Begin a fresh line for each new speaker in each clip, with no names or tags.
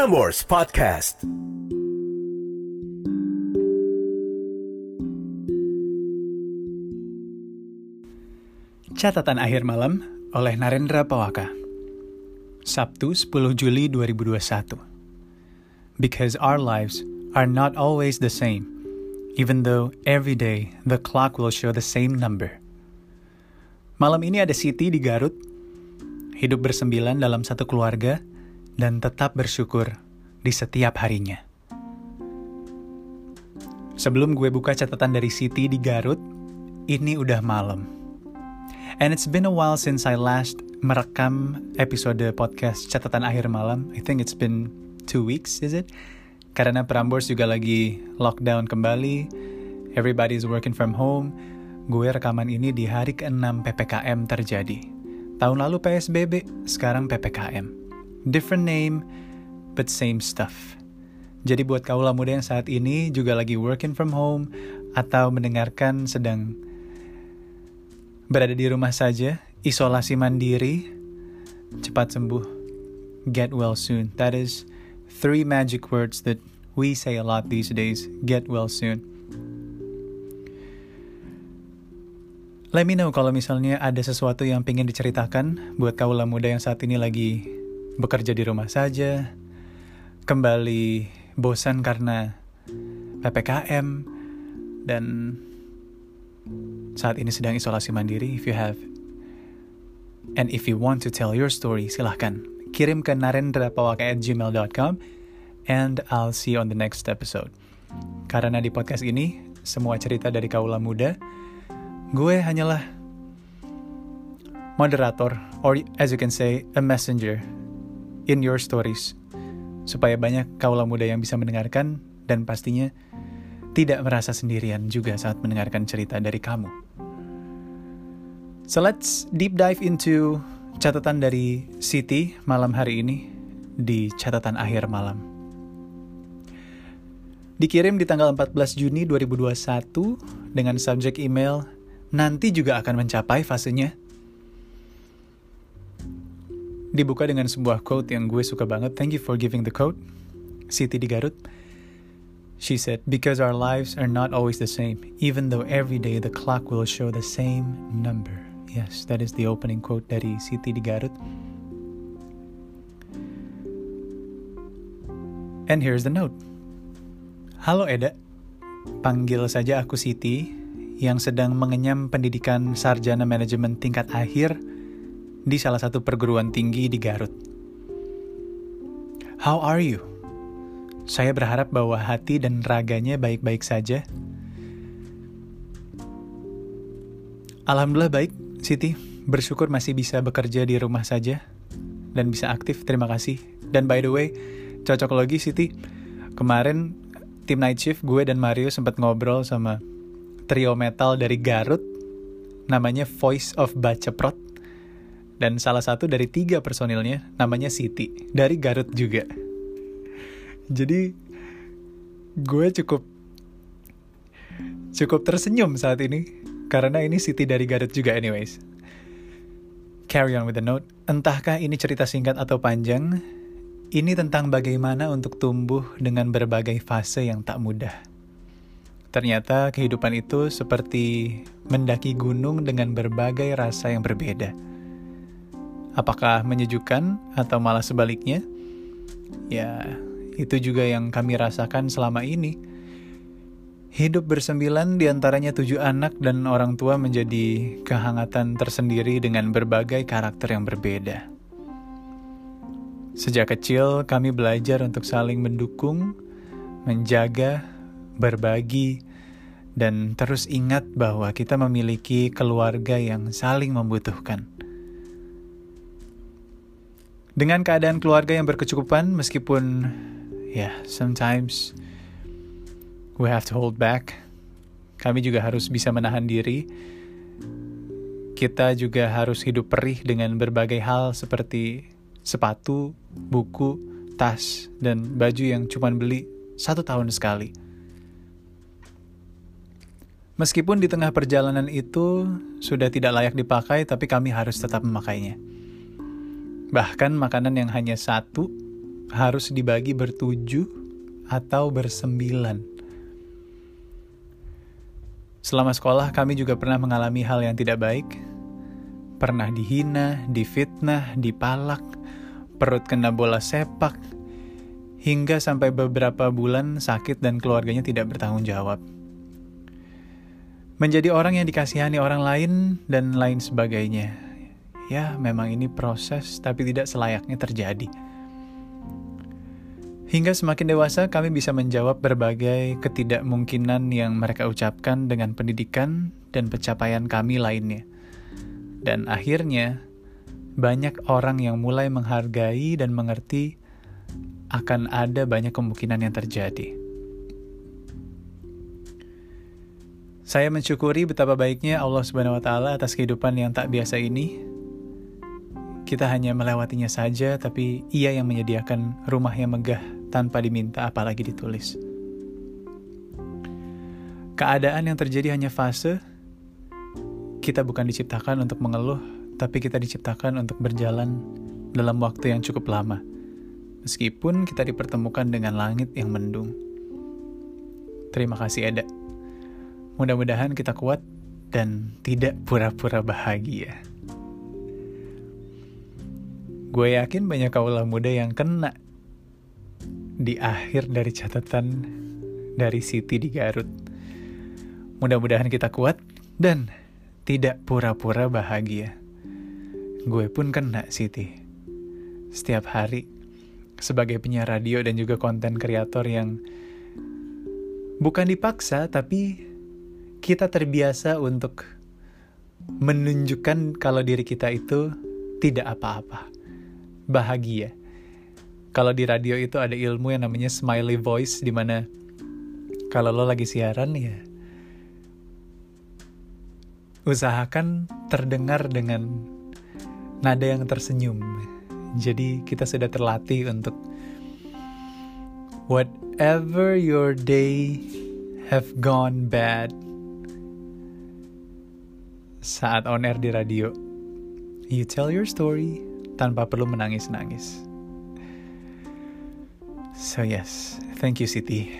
Prambors Podcast.
Catatan akhir malam oleh Narendra Pawaka. Sabtu 10 Juli 2021. Because our lives are not always the same, even though every day the clock will show the same number. Malam ini ada Siti di Garut, hidup bersembilan dalam satu keluarga, dan tetap bersyukur di setiap harinya. Sebelum gue buka catatan dari Siti di Garut, ini udah malam. And it's been a while since I last merekam episode podcast catatan akhir malam. I think it's been two weeks, is it? Karena Prambors juga lagi lockdown kembali, everybody's working from home. Gue rekaman ini di hari ke-6 PPKM terjadi. Tahun lalu PSBB, sekarang PPKM. Different name, but same stuff. Jadi buat kaula muda yang saat ini juga lagi working from home atau mendengarkan sedang berada di rumah saja, isolasi mandiri, cepat sembuh, get well soon. That is three magic words that we say a lot these days. Get well soon. Let me know kalau misalnya ada sesuatu yang pengen diceritakan buat kaula muda yang saat ini lagi bekerja di rumah saja, kembali bosan karena PPKM, dan saat ini sedang isolasi mandiri. If you have and if you want to tell your story, silahkan kirim ke narendrapawaka@gmail.com and I'll see you on the next episode. Karena di podcast ini semua cerita dari kaula muda Gue hanyalah moderator, or as you can say, a messenger in your stories. Supaya banyak kaula muda yang bisa mendengarkan dan pastinya tidak merasa sendirian juga saat mendengarkan cerita dari kamu. So let's deep dive into catatan dari Siti malam hari ini di catatan akhir malam. Dikirim di tanggal 14 Juni 2021 dengan subjek email nanti juga akan mencapai fasenya. Dibuka dengan sebuah quote yang gue suka banget. Thank you for giving the quote. Siti di Garut. She said, Because our lives are not always the same, even though every day the clock will show the same number. Yes, that is the opening quote dari Siti di Garut. And here's the note. Halo Eda, panggil saja aku Siti yang sedang mengenyam pendidikan sarjana manajemen tingkat akhir di salah satu perguruan tinggi di Garut. How are you? Saya berharap bahwa hati dan raganya baik-baik saja. Alhamdulillah baik, Siti. Bersyukur masih bisa bekerja di rumah saja dan bisa aktif. Terima kasih. Dan by the way, cocok lagi Siti. Kemarin tim night shift gue dan Mario sempat ngobrol sama trio metal dari Garut namanya Voice of Baceprot dan salah satu dari tiga personilnya namanya Siti dari Garut juga. Jadi gue cukup cukup tersenyum saat ini. Karena ini Siti dari Garut juga anyways. Carry on with the note. Entahkah ini cerita singkat atau panjang? Ini tentang bagaimana untuk tumbuh dengan berbagai fase yang tak mudah. Ternyata kehidupan itu seperti mendaki gunung dengan berbagai rasa yang berbeda. Apakah menyejukkan atau malah sebaliknya? Ya, itu juga yang kami rasakan selama ini. Hidup bersembilan di antaranya tujuh anak dan orang tua menjadi kehangatan tersendiri dengan berbagai karakter yang berbeda. Sejak kecil, kami belajar untuk saling mendukung, menjaga, berbagi, dan terus ingat bahwa kita memiliki keluarga yang saling membutuhkan. Dengan keadaan keluarga yang berkecukupan, meskipun ya yeah, sometimes we have to hold back, kami juga harus bisa menahan diri. Kita juga harus hidup perih dengan berbagai hal seperti sepatu, buku, tas, dan baju yang cuma beli satu tahun sekali. Meskipun di tengah perjalanan itu sudah tidak layak dipakai, tapi kami harus tetap memakainya. Bahkan makanan yang hanya satu harus dibagi bertujuh atau bersembilan. Selama sekolah, kami juga pernah mengalami hal yang tidak baik. Pernah dihina, difitnah, dipalak, perut kena bola sepak, hingga sampai beberapa bulan sakit dan keluarganya tidak bertanggung jawab. Menjadi orang yang dikasihani orang lain dan lain sebagainya. Ya, memang ini proses, tapi tidak selayaknya terjadi. Hingga semakin dewasa, kami bisa menjawab berbagai ketidakmungkinan yang mereka ucapkan dengan pendidikan dan pencapaian kami lainnya. Dan akhirnya, banyak orang yang mulai menghargai dan mengerti akan ada banyak kemungkinan yang terjadi. Saya mensyukuri betapa baiknya Allah Subhanahu wa taala atas kehidupan yang tak biasa ini. Kita hanya melewatinya saja, tapi Ia yang menyediakan rumah yang megah tanpa diminta apalagi ditulis. Keadaan yang terjadi hanya fase. Kita bukan diciptakan untuk mengeluh, tapi kita diciptakan untuk berjalan dalam waktu yang cukup lama. Meskipun kita dipertemukan dengan langit yang mendung. Terima kasih Eda. Mudah-mudahan kita kuat dan tidak pura-pura bahagia. Gue yakin banyak kaulah muda yang kena di akhir dari catatan dari Siti di Garut. Mudah-mudahan kita kuat dan tidak pura-pura bahagia. Gue pun kena Siti. Setiap hari sebagai penyiar radio dan juga konten kreator yang bukan dipaksa tapi kita terbiasa untuk menunjukkan kalau diri kita itu tidak apa-apa. Bahagia kalau di radio itu ada ilmu yang namanya smiley voice di mana kalau lo lagi siaran ya usahakan terdengar dengan nada yang tersenyum. Jadi kita sudah terlatih untuk whatever your day have gone bad saat on air di radio. You tell your story tanpa perlu menangis-nangis. So yes, thank you Siti.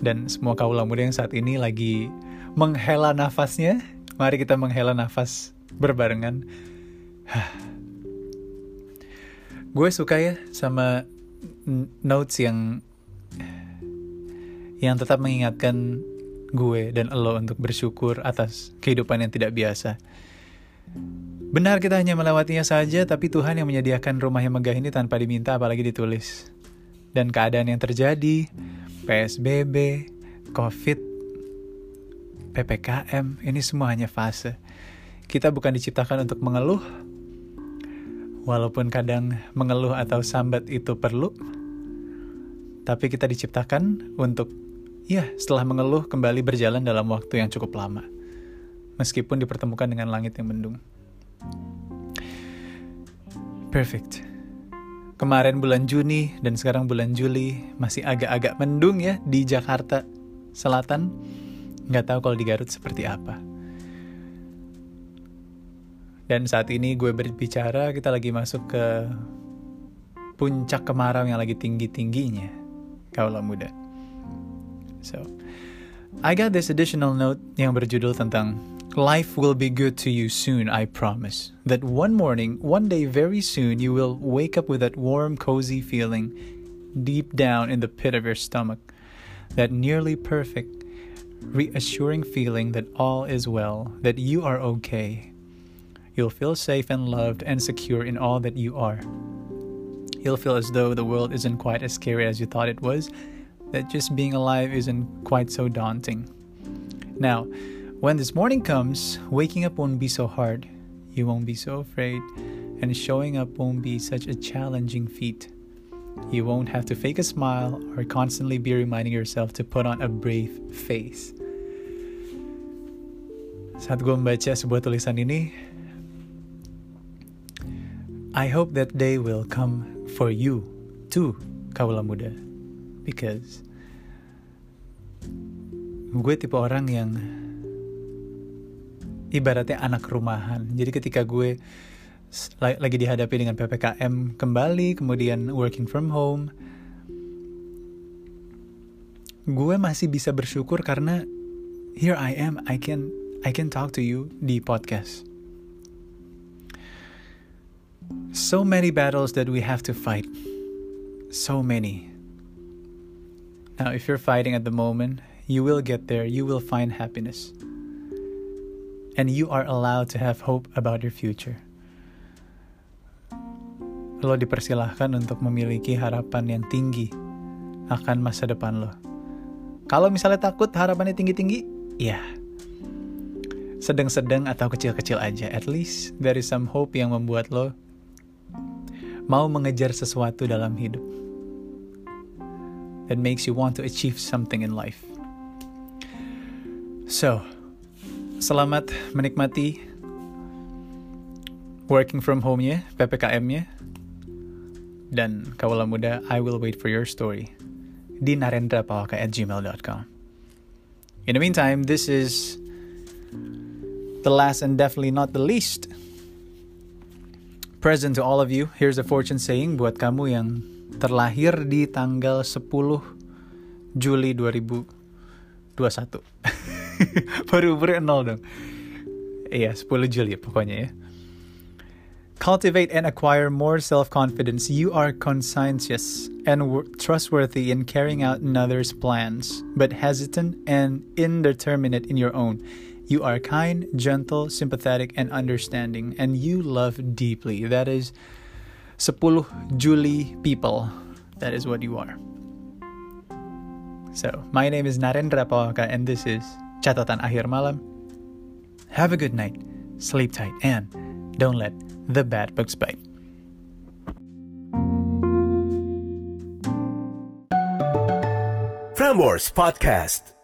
Dan semua kaulah muda yang saat ini lagi menghela nafasnya, mari kita menghela nafas berbarengan. Gue suka ya sama notes yang yang tetap mengingatkan gue dan lo untuk bersyukur atas kehidupan yang tidak biasa. Benar kita hanya melewatinya saja, tapi Tuhan yang menyediakan rumah yang megah ini tanpa diminta apalagi ditulis dan keadaan yang terjadi, PSBB, COVID, PPKM, ini semua hanya fase. Kita bukan diciptakan untuk mengeluh, walaupun kadang mengeluh atau sambat itu perlu, tapi kita diciptakan untuk, ya, setelah mengeluh kembali berjalan dalam waktu yang cukup lama, meskipun dipertemukan dengan langit yang mendung. Perfect. Kemarin bulan Juni dan sekarang bulan Juli masih agak-agak mendung ya di Jakarta Selatan. Nggak tahu kalau di Garut seperti apa. Dan saat ini gue berbicara kita lagi masuk ke puncak kemarau yang lagi tinggi-tingginya. Kaulah muda. So, I got this additional note yang berjudul tentang Life will be good to you soon, I promise. That one morning, one day very soon, you will wake up with that warm, cozy feeling deep down in the pit of your stomach. That nearly perfect, reassuring feeling that all is well, that you are okay. You'll feel safe and loved and secure in all that you are. You'll feel as though the world isn't quite as scary as you thought it was, that just being alive isn't quite so daunting. Now, when this morning comes, waking up won't be so hard. You won't be so afraid, and showing up won't be such a challenging feat. You won't have to fake a smile or constantly be reminding yourself to put on a brave face. Saat gue membaca sebuah tulisan ini, I hope that day will come for you too, kaula muda. Because gue tipe orang yang ibaratnya anak rumahan. Jadi ketika gue lagi dihadapi dengan PPKM kembali, kemudian working from home. Gue masih bisa bersyukur karena here I am, I can I can talk to you di podcast. So many battles that we have to fight. So many. Now, if you're fighting at the moment, you will get there, you will find happiness and you are allowed to have hope about your future. Lo dipersilahkan untuk memiliki harapan yang tinggi akan masa depan lo. Kalau misalnya takut harapannya tinggi-tinggi, ya sedang-sedang atau kecil-kecil aja. At least there is some hope yang membuat lo mau mengejar sesuatu dalam hidup. That makes you want to achieve something in life. So, selamat menikmati working from home-nya, PPKM-nya. Dan kawalan muda, I will wait for your story di narendrapawaka at gmail.com. In the meantime, this is the last and definitely not the least present to all of you. Here's a fortune saying buat kamu yang terlahir di tanggal 10 Juli 2021. baru baru nol dong iya 10 Juli pokoknya ya Cultivate and acquire more self confidence. You are conscientious and trustworthy in carrying out another's plans, but hesitant and indeterminate in your own. You are kind, gentle, sympathetic, and understanding, and you love deeply. That is 10 Juli people. That is what you are. So, my name is Narendra Pawaka, and this is catatan akhir malam. Have a good night, sleep tight, and don't let the bad bugs bite.
Frameworks Podcast